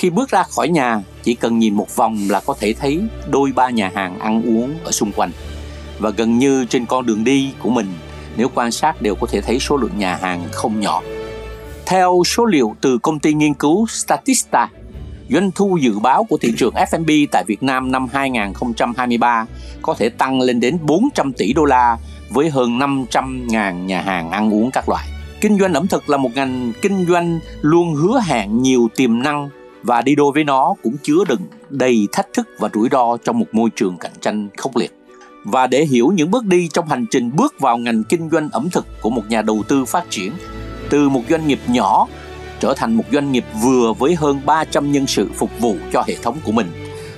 khi bước ra khỏi nhà chỉ cần nhìn một vòng là có thể thấy đôi ba nhà hàng ăn uống ở xung quanh và gần như trên con đường đi của mình nếu quan sát đều có thể thấy số lượng nhà hàng không nhỏ. Theo số liệu từ công ty nghiên cứu Statista, doanh thu dự báo của thị trường F&B tại Việt Nam năm 2023 có thể tăng lên đến 400 tỷ đô la với hơn 500.000 nhà hàng ăn uống các loại. Kinh doanh ẩm thực là một ngành kinh doanh luôn hứa hẹn nhiều tiềm năng và đi đôi với nó cũng chứa đựng đầy thách thức và rủi ro trong một môi trường cạnh tranh khốc liệt. Và để hiểu những bước đi trong hành trình bước vào ngành kinh doanh ẩm thực của một nhà đầu tư phát triển, từ một doanh nghiệp nhỏ trở thành một doanh nghiệp vừa với hơn 300 nhân sự phục vụ cho hệ thống của mình.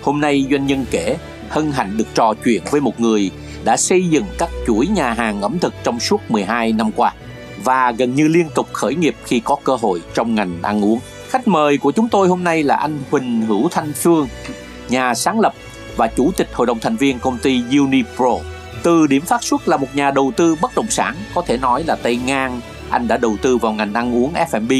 Hôm nay doanh nhân kể, hân hạnh được trò chuyện với một người đã xây dựng các chuỗi nhà hàng ẩm thực trong suốt 12 năm qua và gần như liên tục khởi nghiệp khi có cơ hội trong ngành ăn uống. Khách mời của chúng tôi hôm nay là anh Huỳnh Hữu Thanh Phương, nhà sáng lập và chủ tịch hội đồng thành viên công ty Unipro. Từ điểm phát xuất là một nhà đầu tư bất động sản, có thể nói là tay ngang, anh đã đầu tư vào ngành ăn uống F&B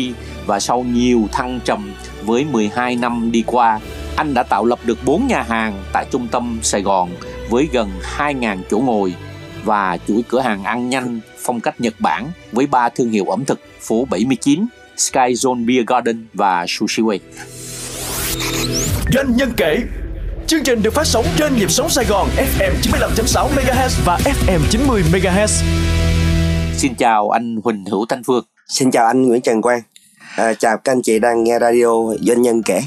và sau nhiều thăng trầm với 12 năm đi qua, anh đã tạo lập được 4 nhà hàng tại trung tâm Sài Gòn với gần 2.000 chỗ ngồi và chuỗi cửa hàng ăn nhanh phong cách Nhật Bản với ba thương hiệu ẩm thực phố 79, Sky Zone Beer Garden và Sushi Way. Doanh nhân kể Chương trình được phát sóng trên nhịp sống Sài Gòn FM 95.6 MHz và FM 90 MHz. Xin chào anh Huỳnh Hữu Thanh Phương. Xin chào anh Nguyễn Trần Quang. À, chào các anh chị đang nghe radio Doanh nhân kể.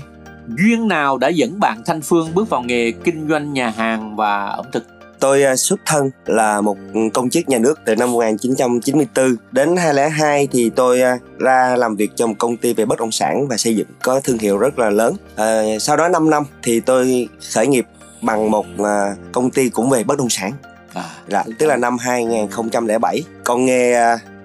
Duyên nào đã dẫn bạn Thanh Phương bước vào nghề kinh doanh nhà hàng và ẩm thực? Tôi à, xuất thân là một công chức nhà nước từ năm 1994 đến 2002 thì tôi à, ra làm việc cho một công ty về bất động sản và xây dựng có thương hiệu rất là lớn. À, sau đó 5 năm thì tôi khởi nghiệp bằng một à, công ty cũng về bất động sản. À, dạ, tức là năm 2007. Còn nghề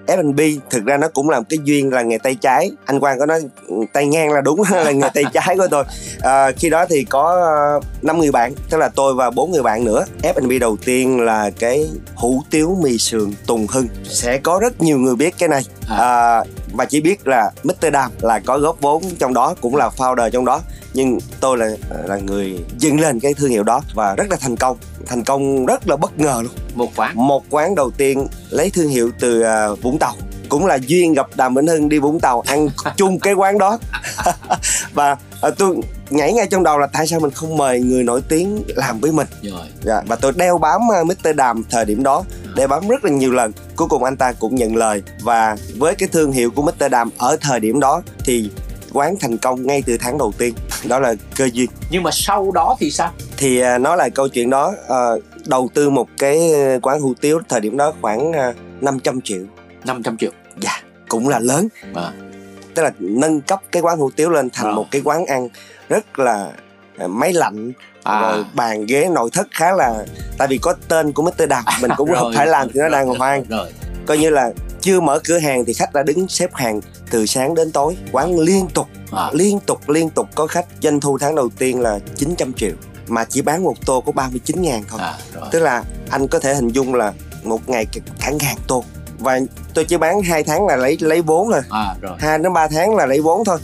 F&B thực ra nó cũng là một cái duyên là nghề tay trái. Anh Quang có nói ừ, tay ngang là đúng là nghề tay trái của tôi. À, khi đó thì có ờ, năm người bạn tức là tôi và bốn người bạn nữa. F&B đầu tiên là cái hủ tiếu mì sườn Tùng Hưng. Sẽ có rất nhiều người biết cái này à, và chỉ biết là Mr. Đàm là có góp vốn trong đó cũng là founder trong đó. Nhưng tôi là là người dựng lên cái thương hiệu đó và rất là thành công. Thành công rất là bất ngờ luôn. Một quán một quán đầu tiên lấy thương hiệu từ uh, Vũng Tàu. Cũng là duyên gặp Đàm Vĩnh Hưng đi Vũng Tàu ăn chung cái quán đó. Và uh, tôi nhảy ngay trong đầu là tại sao mình không mời người nổi tiếng làm với mình? Rồi. Dạ, và tôi đeo bám uh, Mr. Đàm thời điểm đó đeo bám rất là nhiều lần. Cuối cùng anh ta cũng nhận lời. Và với cái thương hiệu của Mr. Đàm ở thời điểm đó thì quán thành công ngay từ tháng đầu tiên. Đó là cơ duyên. Nhưng mà sau đó thì sao? Thì uh, nói lại câu chuyện đó đầu tư một cái quán hủ tiếu thời điểm đó khoảng uh, 500 triệu. 500 triệu. Dạ cũng là lớn. À. tức là nâng cấp cái quán hủ tiếu lên thành Rồi. một cái quán ăn rất là uh, máy lạnh À. rồi bàn ghế nội thất khá là tại vì có tên của Mr. Đàm mình cũng Rồi, phải làm thì nó rồi, đàng rồi, coi như là chưa mở cửa hàng thì khách đã đứng xếp hàng từ sáng đến tối quán liên tục à. liên tục liên tục có khách doanh thu tháng đầu tiên là 900 triệu mà chỉ bán một tô có 39 ngàn thôi À, rồi. tức là anh có thể hình dung là một ngày cả ngàn tô và tôi chỉ bán hai tháng là lấy lấy vốn rồi à rồi. Hai đến ba tháng là lấy vốn thôi.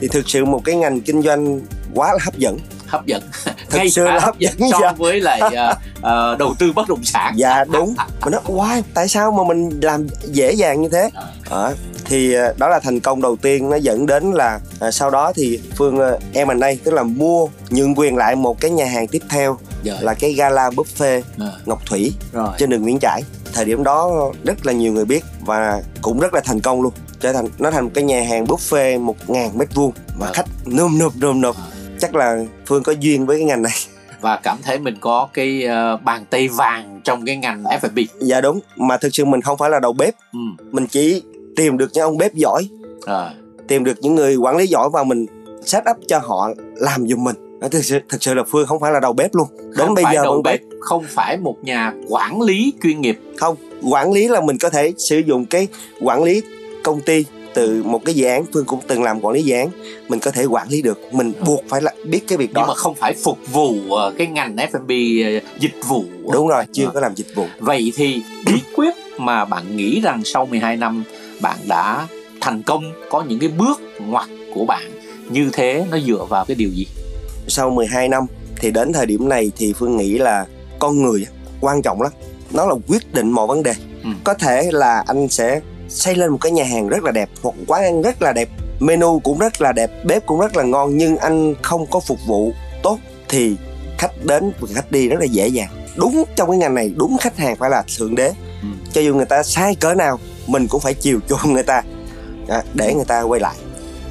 Thì thực sự một cái ngành kinh doanh quá là hấp dẫn. Hấp dẫn. Thực ngay sự là hấp dẫn so với lại uh, uh, đầu tư bất động sản. Dạ đúng. Mình nói wow tại sao mà mình làm dễ dàng như thế? À, thì à, đó là thành công đầu tiên. Nó dẫn đến là à, sau đó thì phương em đây tức là mua nhượng quyền lại một cái nhà hàng tiếp theo Rồi. là cái gala buffet À, Ngọc Thủy rồi. trên đường Nguyễn Trãi thời điểm đó rất là nhiều người biết và cũng rất là thành công luôn. Trở thành nó thành một cái nhà hàng buffet một ngàn mét vuông mà Vâng. khách nơm nượp nơm nượp. Chắc là phương có duyên với cái ngành này. Và cảm thấy mình có cái uh, bàn tay vàng trong cái ngành F&B dạ đúng mà thực sự mình không phải là đầu bếp. Ừ. mình chỉ tìm được những ông bếp giỏi. Rồi tìm được những người quản lý giỏi và mình set up cho họ làm giùm mình Ờ, thực sự thực sự là phương không phải là đầu bếp luôn. Đến không bây giờ đầu bếp không phải một nhà quản lý chuyên nghiệp. Không quản lý là mình có thể sử dụng cái quản lý công ty từ một cái dự án. Phương cũng từng làm quản lý dự án. Mình có thể quản lý được. Mình buộc phải là biết cái việc nhưng mà đó không phải phục vụ ờ, cái ngành F&B ờ, dịch vụ. Đúng rồi chưa Ờ. có làm dịch vụ. Vậy thì bí quyết mà bạn nghĩ rằng sau 12 năm bạn đã thành công có những cái bước ngoặt của bạn như thế nó dựa vào cái điều gì sau 12 năm thì đến thời điểm này thì phương nghĩ là con người quan trọng lắm. Nó là quyết định mọi vấn đề. Ừ. có thể là anh sẽ xây lên một cái nhà hàng rất là đẹp hoặc quán ăn rất là đẹp menu cũng rất là đẹp bếp cũng rất là ngon nhưng anh không có phục vụ tốt thì khách đến và khách đi rất là dễ dàng. Đúng trong cái ngành này đúng khách hàng phải là thượng đế. Ừ. cho dù người ta sai cỡ nào mình cũng phải chiều chuộng người ta à, để người ta quay lại.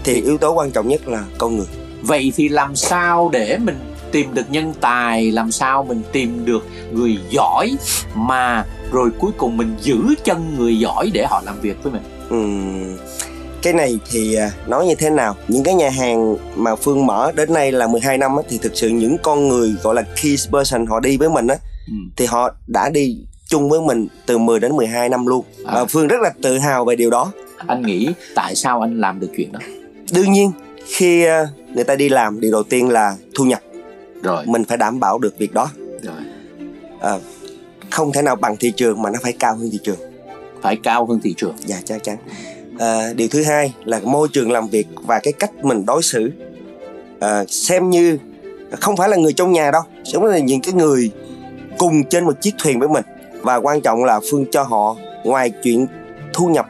Thì yếu tố quan trọng nhất là con người vậy thì làm sao để mình tìm được nhân tài làm sao mình tìm được người giỏi mà rồi cuối cùng mình giữ chân người giỏi để họ làm việc với mình? Ừm, cái này thì à, nói như thế nào? Những cái nhà hàng mà phương mở đến nay là 12 năm á, thì thực sự những con người gọi là key person họ đi với mình á ừ. thì họ đã đi chung với mình từ 10 đến 12 năm luôn. À. và phương rất là tự hào về điều đó. Anh nghĩ tại sao anh làm được chuyện đó? Đương nhiên khi à, người ta đi làm điều đầu tiên là thu nhập. Rồi. Mình phải đảm bảo được việc đó. Rồi. À, không thể nào bằng thị trường mà nó phải cao hơn thị trường. Phải cao hơn thị trường. Dạ chắc chắn. À, điều thứ hai là môi trường làm việc và cái cách mình đối xử. À, xem như không phải là người trong nhà đâu giống như là những cái người cùng trên một chiếc thuyền với mình. Và quan trọng là phương cho họ ngoài chuyện thu nhập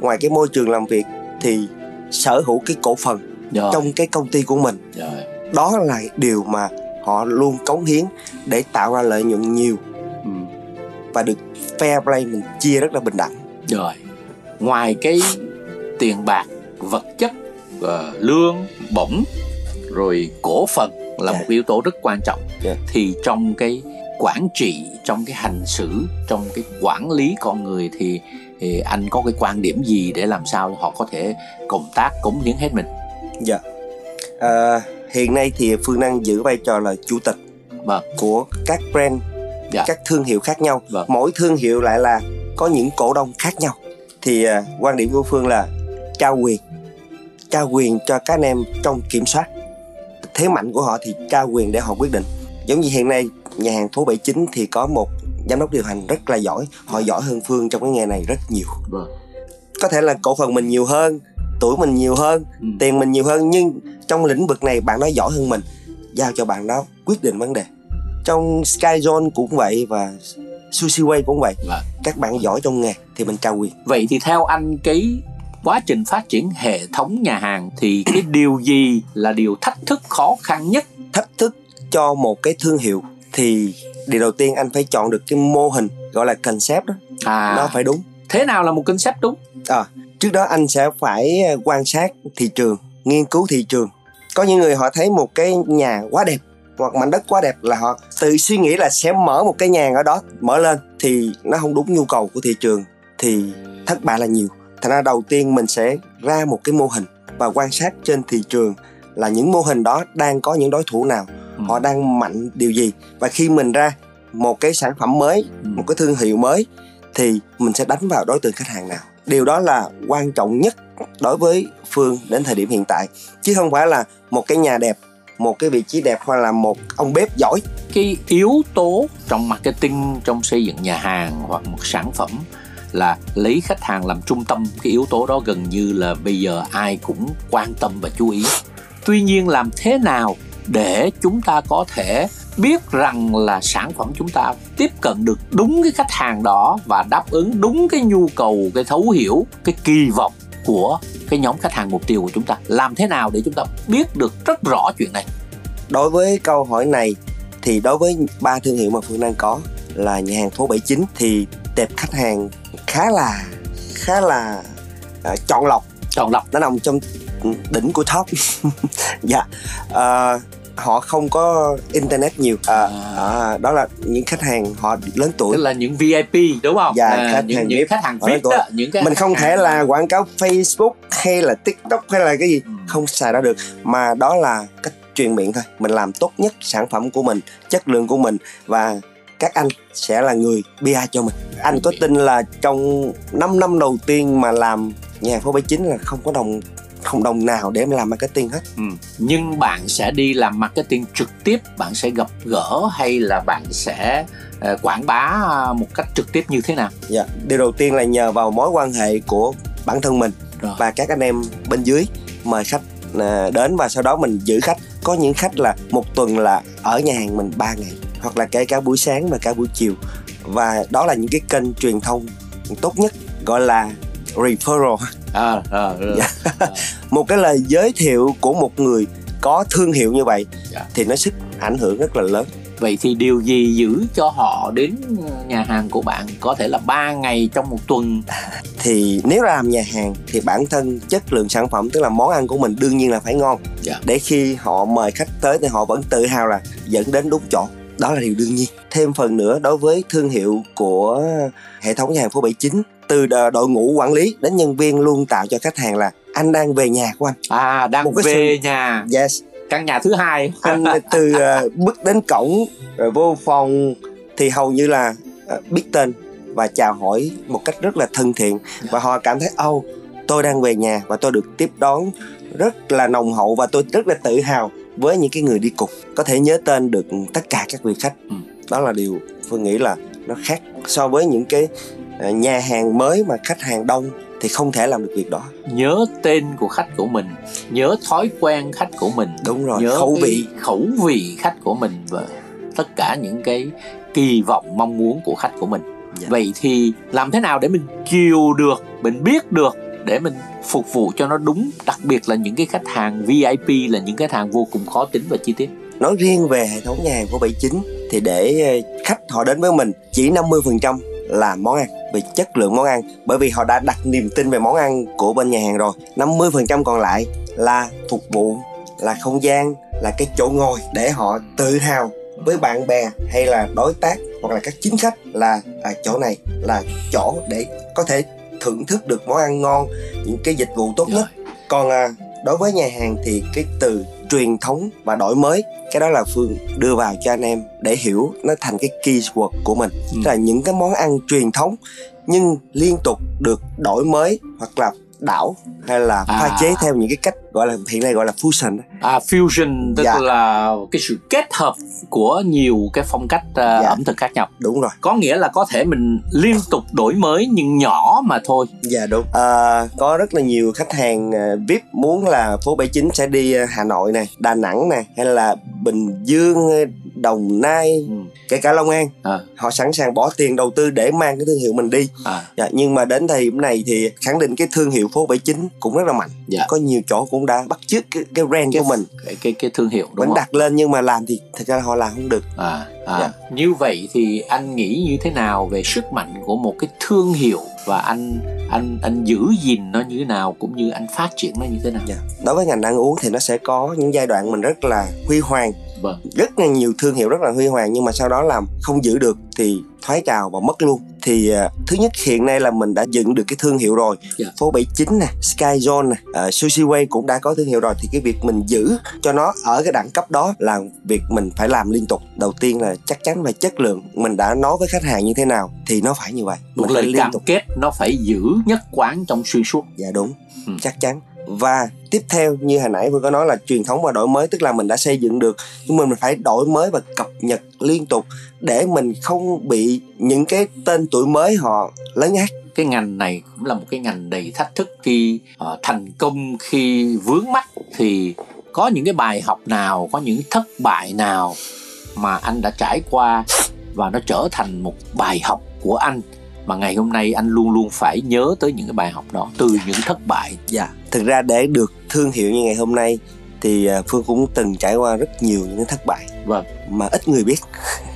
ngoài cái môi trường làm việc thì sở hữu cái cổ phần rồi. trong cái công ty của mình. Rồi. Đó là điều mà họ luôn cống hiến để tạo ra lợi nhuận nhiều. Ừ. và được fair play mình chia rất là bình đẳng. Rồi. Ngoài cái tiền bạc vật chất ờ, lương bổng rồi cổ phần là Dạ. một yếu tố rất quan trọng Dạ. thì trong cái quản trị trong cái hành xử trong cái quản lý con người thì, thì anh có cái quan điểm gì để làm sao họ có thể công tác cống hiến hết mình Dạ. À, hiện nay thì Phương đang giữ vai trò là chủ tịch vâng của các brand, Dạ. các thương hiệu khác nhau. Vâng. Mỗi thương hiệu lại là có những cổ đông khác nhau. Thì à, quan điểm của Phương là trao quyền, trao quyền cho các anh em trong kiểm soát. Thế mạnh của họ thì trao quyền để họ quyết định. Giống như hiện nay nhà hàng phố 79 thì có một giám đốc điều hành rất là giỏi, họ giỏi hơn Phương trong cái nghề này rất nhiều. vâng Có thể là cổ phần mình nhiều hơn, tuổi mình nhiều hơn, ừ. tiền mình nhiều hơn nhưng trong lĩnh vực này bạn đó giỏi hơn mình. Giao cho bạn đó quyết định vấn đề. Trong Skyzone cũng vậy và Sushi Way cũng vậy. Vâng. các bạn giỏi trong nghề thì mình trao quyền. Vậy thì theo anh cái quá trình phát triển hệ thống nhà hàng thì cái điều gì là điều thách thức khó khăn nhất? Thách thức cho một cái thương hiệu thì điều đầu tiên anh phải chọn được cái mô hình gọi là concept đó. À. Nó phải đúng. Thế nào là một concept đúng trước đó anh sẽ phải quan sát thị trường nghiên cứu thị trường có những người họ thấy một cái nhà quá đẹp hoặc mảnh đất quá đẹp là họ tự suy nghĩ là sẽ mở một cái nhà ở đó mở lên thì nó không đúng nhu cầu của thị trường thì thất bại là nhiều thành ra đầu tiên mình sẽ ra một cái mô hình và quan sát trên thị trường là những mô hình đó đang có những đối thủ nào Ừ. họ đang mạnh điều gì và khi mình ra một cái sản phẩm mới Ừ. một cái thương hiệu mới thì mình sẽ đánh vào đối tượng khách hàng nào điều đó là quan trọng nhất đối với phương đến thời điểm hiện tại. Chứ không phải là một cái nhà đẹp, một cái vị trí đẹp hoặc là một ông bếp giỏi. Cái yếu tố trong marketing, trong xây dựng nhà hàng hoặc một sản phẩm là lấy khách hàng làm trung tâm, cái yếu tố đó gần như là bây giờ ai cũng quan tâm và chú ý. Tuy nhiên làm thế nào để chúng ta có thể biết rằng là sản phẩm chúng ta tiếp cận được đúng cái khách hàng đó và đáp ứng đúng cái nhu cầu cái thấu hiểu cái kỳ vọng của cái nhóm khách hàng mục tiêu của chúng ta. Làm thế nào để chúng ta biết được rất rõ chuyện này? Đối với câu hỏi này thì đối với ba thương hiệu mà phương đang có là nhà hàng phố 79 thì tệp khách hàng khá là khá là à, chọn lọc. Chọn lọc. Nó nằm trong đỉnh của top. Dạ. À, họ không có internet nhiều. À, à, đó là những khách hàng họ lớn tuổi. Tức là những VIP đúng không? Dạ, À, khách những, hàng những VIP. khách hàng Ở VIP đó, những cái mình không thể là quảng cáo Facebook hay là TikTok hay là cái gì Ừ. không xài đó được. Mà đó là cách truyền miệng thôi. Mình làm tốt nhất sản phẩm của mình chất lượng của mình và các anh sẽ là người PR cho mình. Anh có tin là trong 5 năm đầu tiên mà làm nhà hàng phố 79 là không có đồng không đồng nào để mà làm marketing hết. Ừ. nhưng bạn sẽ đi làm marketing trực tiếp bạn sẽ gặp gỡ hay là bạn sẽ uh, quảng bá một cách trực tiếp như thế nào? Dạ điều đầu tiên là nhờ vào mối quan hệ của bản thân mình Rồi. và các anh em bên dưới mời khách à, đến và sau đó mình giữ khách. Có những khách là một tuần là ở nhà hàng mình 3 ngày hoặc là kể cả buổi sáng và cả buổi chiều. Và đó là những cái kênh truyền thông tốt nhất gọi là referral à, à, dạ. à. một cái lời giới thiệu của một người có thương hiệu như vậy dạ. thì nó sức ảnh hưởng rất là lớn vậy thì điều gì giữ cho họ đến nhà hàng của bạn có thể là 3 ngày trong một tuần thì nếu làm nhà hàng thì bản thân chất lượng sản phẩm tức là món ăn của mình đương nhiên là phải ngon yeah. Dạ. để khi họ mời khách tới thì họ vẫn tự hào là dẫn đến đúng chỗ đó là điều đương nhiên thêm phần nữa đối với thương hiệu của hệ thống nhà hàng phố 79 từ đội ngũ quản lý đến nhân viên luôn tạo cho khách hàng là anh đang về nhà của anh. À đang Một cái về sự... nhà. Yes. Căn nhà thứ hai. Anh từ uh, bước đến cổng rồi vô phòng thì hầu như là uh, biết tên và chào hỏi một cách rất là thân thiện. Và họ cảm thấy ô oh, tôi đang về nhà và tôi được tiếp đón rất là nồng hậu và tôi rất là tự hào với những cái người đi cùng. Có thể nhớ tên được tất cả các vị khách. Ừ. đó là điều phương nghĩ là nó khác so với những cái nhà hàng mới mà khách hàng đông thì không thể làm được việc đó. Nhớ tên của khách của mình nhớ thói quen khách của mình đúng rồi nhớ khẩu vị. khẩu vị khách của mình và tất cả những cái kỳ vọng mong muốn của khách của mình. Dạ. vậy thì làm thế nào để mình chiều được mình biết được để mình phục vụ cho nó đúng đặc biệt là những cái khách hàng VIP là những khách hàng vô cùng khó tính và chi tiết? Nói riêng về hệ thống nhà hàng của 79 thì để ờ, khách họ đến với mình chỉ 50% là món ăn về chất lượng món ăn. Bởi vì họ đã đặt niềm tin về món ăn của bên nhà hàng rồi. 50% còn lại là phục vụ là không gian là cái chỗ ngồi để họ tự hào với bạn bè hay là đối tác hoặc là các chính khách là à, chỗ này là chỗ để có thể thưởng thức được món ăn ngon những cái dịch vụ tốt nhất. Còn à, đối với nhà hàng thì cái từ truyền thống và đổi mới cái đó là phương đưa vào cho anh em để hiểu nó thành cái keyword của mình ừ. là những cái món ăn truyền thống nhưng liên tục được đổi mới hoặc là đảo hay là pha à. chế theo những cái cách gọi là hiện nay gọi là fusion à fusion tức dạ. là cái sự kết hợp của nhiều cái phong cách uh, dạ. ẩm thực khác nhau đúng rồi có nghĩa là có thể mình liên tục đổi mới nhưng nhỏ mà thôi dạ đúng à, có rất là nhiều khách hàng uh, vip muốn là phố 79 sẽ đi uh, hà nội này đà nẵng này hay là bình dương đồng nai ừ. kể cả long an à. họ sẵn sàng bỏ tiền đầu tư để mang cái thương hiệu mình đi à. dạ, nhưng mà đến thời điểm này thì khẳng định cái thương hiệu phố 79 cũng rất là mạnh dạ. có nhiều chỗ cũng đã bắt chước cái, cái brand cái, của mình cái cái, cái thương hiệu đúng vẫn không? đặt lên nhưng mà làm thì thật ra họ làm không được à, à. Dạ. như vậy thì anh nghĩ như thế nào về sức mạnh của một cái thương hiệu và anh anh anh giữ gìn nó như thế nào cũng như anh phát triển nó như thế nào. Dạ. đối với ngành ăn uống thì nó sẽ có những giai đoạn mình rất là huy hoàng vâng. rất là nhiều thương hiệu rất là huy hoàng nhưng mà sau đó làm không giữ được thì thoái trào và mất luôn thì uh, thứ nhất hiện nay là mình đã dựng được cái thương hiệu rồi yeah. Dạ. phố 79 nè Sky Zone nè uh, Sushi Way cũng đã có thương hiệu rồi thì cái việc mình giữ cho nó ở cái đẳng cấp đó là việc mình phải làm liên tục đầu tiên là chắc chắn về chất lượng mình đã nói với khách hàng như thế nào thì nó phải như vậy một lời cam kết nó phải giữ nhất quán trong xuyên suốt dạ đúng ừ. chắc chắn và tiếp theo như hồi nãy vừa có nói là truyền thống và đổi mới tức là mình đã xây dựng được nhưng mình phải đổi mới và cập nhật liên tục để mình không bị những cái tên tuổi mới họ lấn át. Cái ngành này cũng là một cái ngành đầy thách thức khi uh, thành công khi vướng mắt. Thì có những cái bài học nào có những thất bại nào mà anh đã trải qua và nó trở thành một bài học của anh? Mà ngày hôm nay anh luôn luôn phải nhớ tới những cái bài học đó từ những thất bại. Dạ thực ra để được thương hiệu như ngày hôm nay thì à, phương cũng từng trải qua rất nhiều những thất bại vâng. mà ít người biết.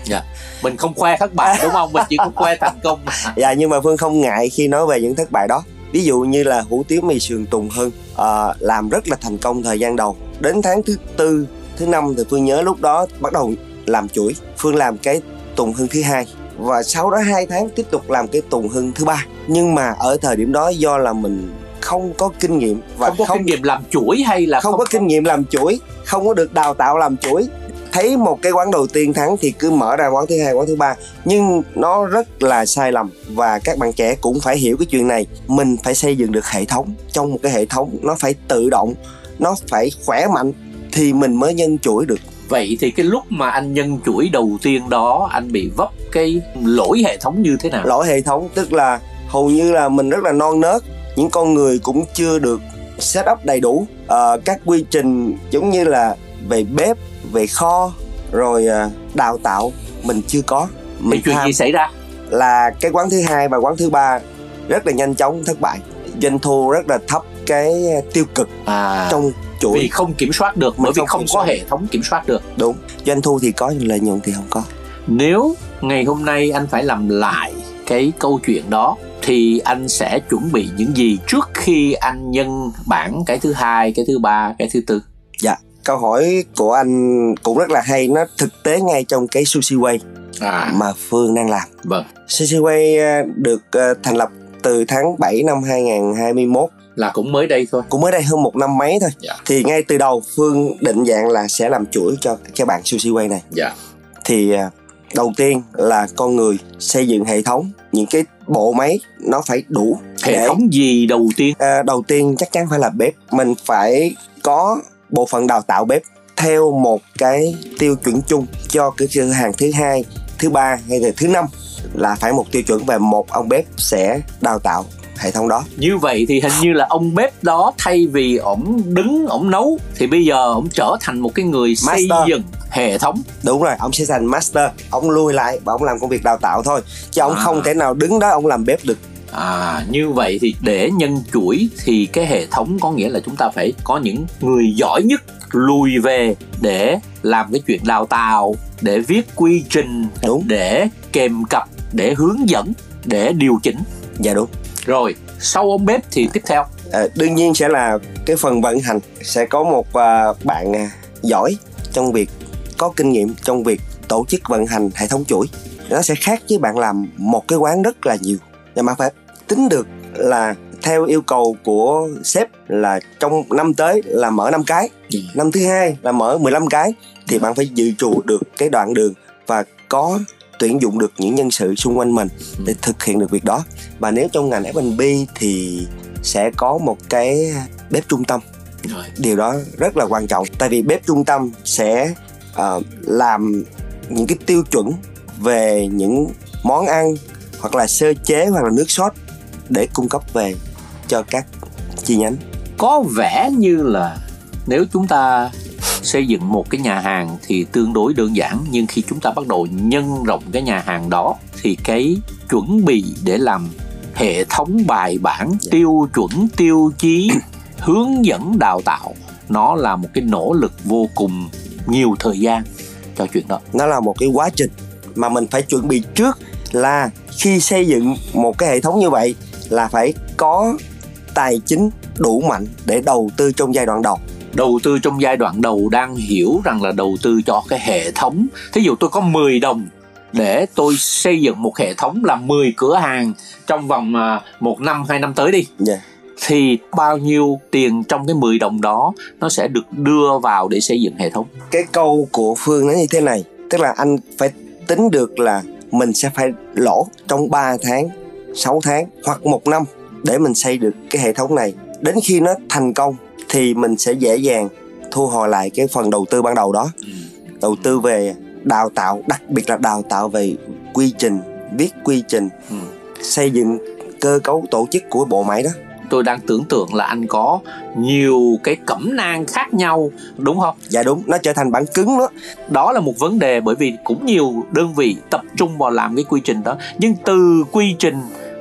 Dạ. Mình không khoe thất bại đúng không? Mình chỉ có khoe thành công. Dạ nhưng mà phương không ngại khi nói về những thất bại đó. Ví dụ như là hủ tiếu mì sườn tùng hưng uh, làm rất là thành công thời gian đầu. Đến tháng thứ tư thứ năm thì phương nhớ lúc đó bắt đầu làm chuỗi. Phương làm cái tùng hưng thứ hai và sau đó hai tháng tiếp tục làm cái tùng hưng thứ ba. Nhưng mà ở thời điểm đó do là mình không có kinh nghiệm và không có kinh nghiệm làm chuỗi hay là không, có kinh nghiệm làm chuỗi không có được đào tạo làm chuỗi. Thấy một cái quán đầu tiên thắng thì cứ mở ra quán thứ hai quán thứ ba. Nhưng nó rất là sai lầm và các bạn trẻ cũng phải hiểu cái chuyện này. Mình phải xây dựng được hệ thống. Trong một cái hệ thống nó phải tự động nó phải khỏe mạnh thì mình mới nhân chuỗi được vậy thì cái lúc mà anh nhân chuỗi đầu tiên đó anh bị vấp cái lỗi hệ thống như thế nào? Lỗi hệ thống tức là hầu như là mình rất là non nớt. Những con người cũng chưa được set up đầy đủ. Uh, các quy trình giống như là về bếp về kho rồi uh, đào tạo mình chưa có. Mình chuyện gì xảy ra? là cái quán thứ hai và quán thứ ba rất là nhanh chóng thất bại. Doanh thu rất là thấp cái tiêu cực à. trong chuỗi. vì không kiểm soát được bởi vì không có hệ thống kiểm soát được. Đúng. Doanh thu thì có nhưng lợi nhuận thì không có. Nếu ngày hôm nay anh phải làm lại cái câu chuyện đó thì anh sẽ chuẩn bị những gì trước khi anh nhân bản cái thứ hai cái thứ ba cái thứ tư? Dạ. Câu hỏi của anh cũng rất là hay. Nó thực tế ngay trong cái sushi way à. mà phương đang làm. Vâng. Sushi way à, được à, thành lập từ tháng 7 năm 2021 là cũng mới đây thôi. Cũng mới đây hơn một năm mấy thôi. Dạ. thì ngay từ đầu phương định dạng là sẽ làm chuỗi cho cái bạn sushi way này. Dạ. thì à, đầu tiên là con người xây dựng hệ thống những cái bộ máy nó phải đủ hệ để... thống gì đầu tiên? À, đầu tiên chắc chắn phải là bếp. Mình phải có bộ phận đào tạo bếp theo một cái tiêu chuẩn chung cho cái cửa hàng thứ hai thứ ba hay là thứ năm là phải một tiêu chuẩn về một ông bếp sẽ đào tạo hệ thống đó. Như vậy thì hình như là ông bếp đó thay vì ổng đứng ổng nấu thì bây giờ ổng trở thành một cái người master. xây dựng hệ thống. Đúng rồi ông sẽ thành master. Ông lui lại và ông làm công việc đào tạo thôi. Chứ ông à. không thể nào đứng đó ông làm bếp được. À, như vậy thì để nhân chuỗi thì cái hệ thống có nghĩa là chúng ta phải có những người giỏi nhất lùi về để làm cái chuyện đào tạo để viết quy trình đúng. để kèm cặp để hướng dẫn để điều chỉnh. Dạ đúng rồi sau ông bếp thì tiếp theo. À, đương nhiên sẽ là cái phần vận hành sẽ có một uh, bạn uh, giỏi trong việc có kinh nghiệm trong việc tổ chức vận hành hệ thống chuỗi. Nó sẽ khác với bạn làm một cái quán rất là nhiều. Nhưng mà phải tính được là theo yêu cầu của sếp là trong năm tới là mở 5 cái. Ừ. năm thứ hai là mở 15 cái thì bạn phải dự trù được cái đoạn đường và có tuyển dụng được những nhân sự xung quanh mình để thực hiện được việc đó. Và nếu trong ngành F&B thì sẽ có một cái bếp trung tâm. Rồi. điều đó rất là quan trọng. Tại vì bếp trung tâm sẽ uh, làm những cái tiêu chuẩn về những món ăn hoặc là sơ chế hoặc là nước sốt để cung cấp về cho các chi nhánh. Có vẻ như là nếu chúng ta xây dựng một cái nhà hàng thì tương đối đơn giản nhưng khi chúng ta bắt đầu nhân rộng cái nhà hàng đó thì cái chuẩn bị để làm hệ thống bài bản tiêu chuẩn tiêu chí hướng dẫn đào tạo nó là một cái nỗ lực vô cùng nhiều thời gian cho chuyện đó. Nó là một cái quá trình mà mình phải chuẩn bị trước là khi xây dựng một cái hệ thống như vậy là phải có tài chính đủ mạnh để đầu tư trong giai đoạn đầu đầu tư trong giai đoạn đầu đang hiểu rằng là đầu tư cho cái hệ thống thí dụ tôi có 10 đồng để tôi xây dựng một hệ thống là 10 cửa hàng trong vòng à, một năm hai năm tới đi yeah. Dạ. thì bao nhiêu tiền trong cái 10 đồng đó nó sẽ được đưa vào để xây dựng hệ thống cái câu của phương nó như thế này tức là anh phải tính được là mình sẽ phải lỗ trong 3 tháng 6 tháng hoặc một năm để mình xây được cái hệ thống này đến khi nó thành công thì mình sẽ dễ dàng thu hồi lại cái phần đầu tư ban đầu đó. Ừ. đầu tư về đào tạo đặc biệt là đào tạo về quy trình viết quy trình ừ. xây dựng cơ cấu tổ chức của bộ máy đó. Tôi đang tưởng tượng là anh có nhiều cái cẩm nang khác nhau đúng không? Dạ đúng nó trở thành bản cứng đó. Đó là một vấn đề bởi vì cũng nhiều đơn vị tập trung vào làm cái quy trình đó. Nhưng từ quy trình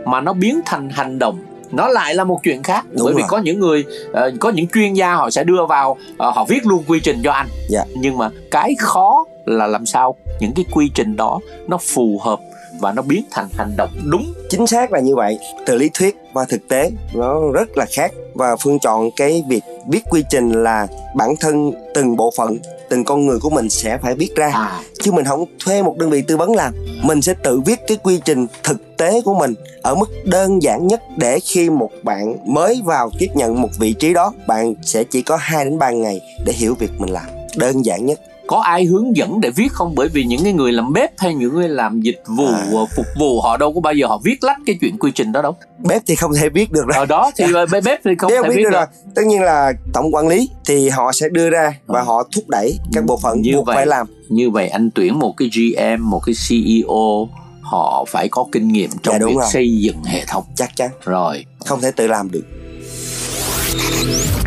mà nó biến thành hành động nó lại là một chuyện khác. Đúng bởi rồi. vì có những người uh, có những chuyên gia họ sẽ đưa vào uh, họ viết luôn quy trình cho anh. Dạ. nhưng mà cái khó là làm sao những cái quy trình đó nó phù hợp và nó biến thành hành động đúng. Chính xác là như vậy. Từ lý thuyết và thực tế nó rất là khác. Và phương chọn cái việc viết quy trình là bản thân từng bộ phận từng con người của mình sẽ phải viết ra. À. chứ mình không thuê một đơn vị tư vấn làm mình sẽ tự viết cái quy trình thực tế của mình ở mức đơn giản nhất để khi một bạn mới vào tiếp nhận một vị trí đó bạn sẽ chỉ có 2 đến 3 ngày để hiểu việc mình làm. Đơn giản nhất có ai hướng dẫn để viết không? Bởi vì những cái người làm bếp hay những người làm dịch vụ à. Ờ, phục vụ họ đâu có bao giờ họ viết lách cái chuyện quy trình đó đâu. Bếp thì không thể viết được rồi ở đó thì dạ. bếp thì không thể viết, viết được, được. rồi. Tất nhiên là tổng quản lý thì họ sẽ đưa ra và ừ. họ thúc đẩy các bộ phận như buộc vậy, phải làm. như vậy anh tuyển một cái GM một cái CEO họ phải có kinh nghiệm trong dạ, việc rồi. xây dựng hệ thống. Chắc chắn. Rồi. Không thể tự làm được.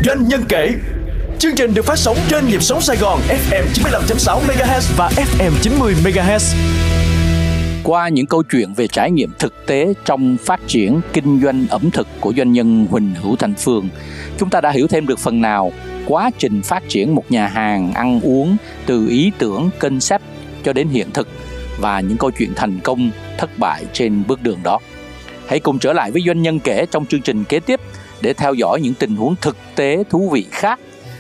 Doanh nhân kể Chương trình được phát sóng trên nhịp sóng Sài Gòn FM 95.6 MHz và FM 90 MHz. Qua những câu chuyện về trải nghiệm thực tế trong phát triển kinh doanh ẩm thực của doanh nhân Huỳnh Hữu Thành Phương, chúng ta đã hiểu thêm được phần nào quá trình phát triển một nhà hàng ăn uống từ ý tưởng, concept cho đến hiện thực và những câu chuyện thành công, thất bại trên bước đường đó. Hãy cùng trở lại với doanh nhân kể trong chương trình kế tiếp để theo dõi những tình huống thực tế thú vị khác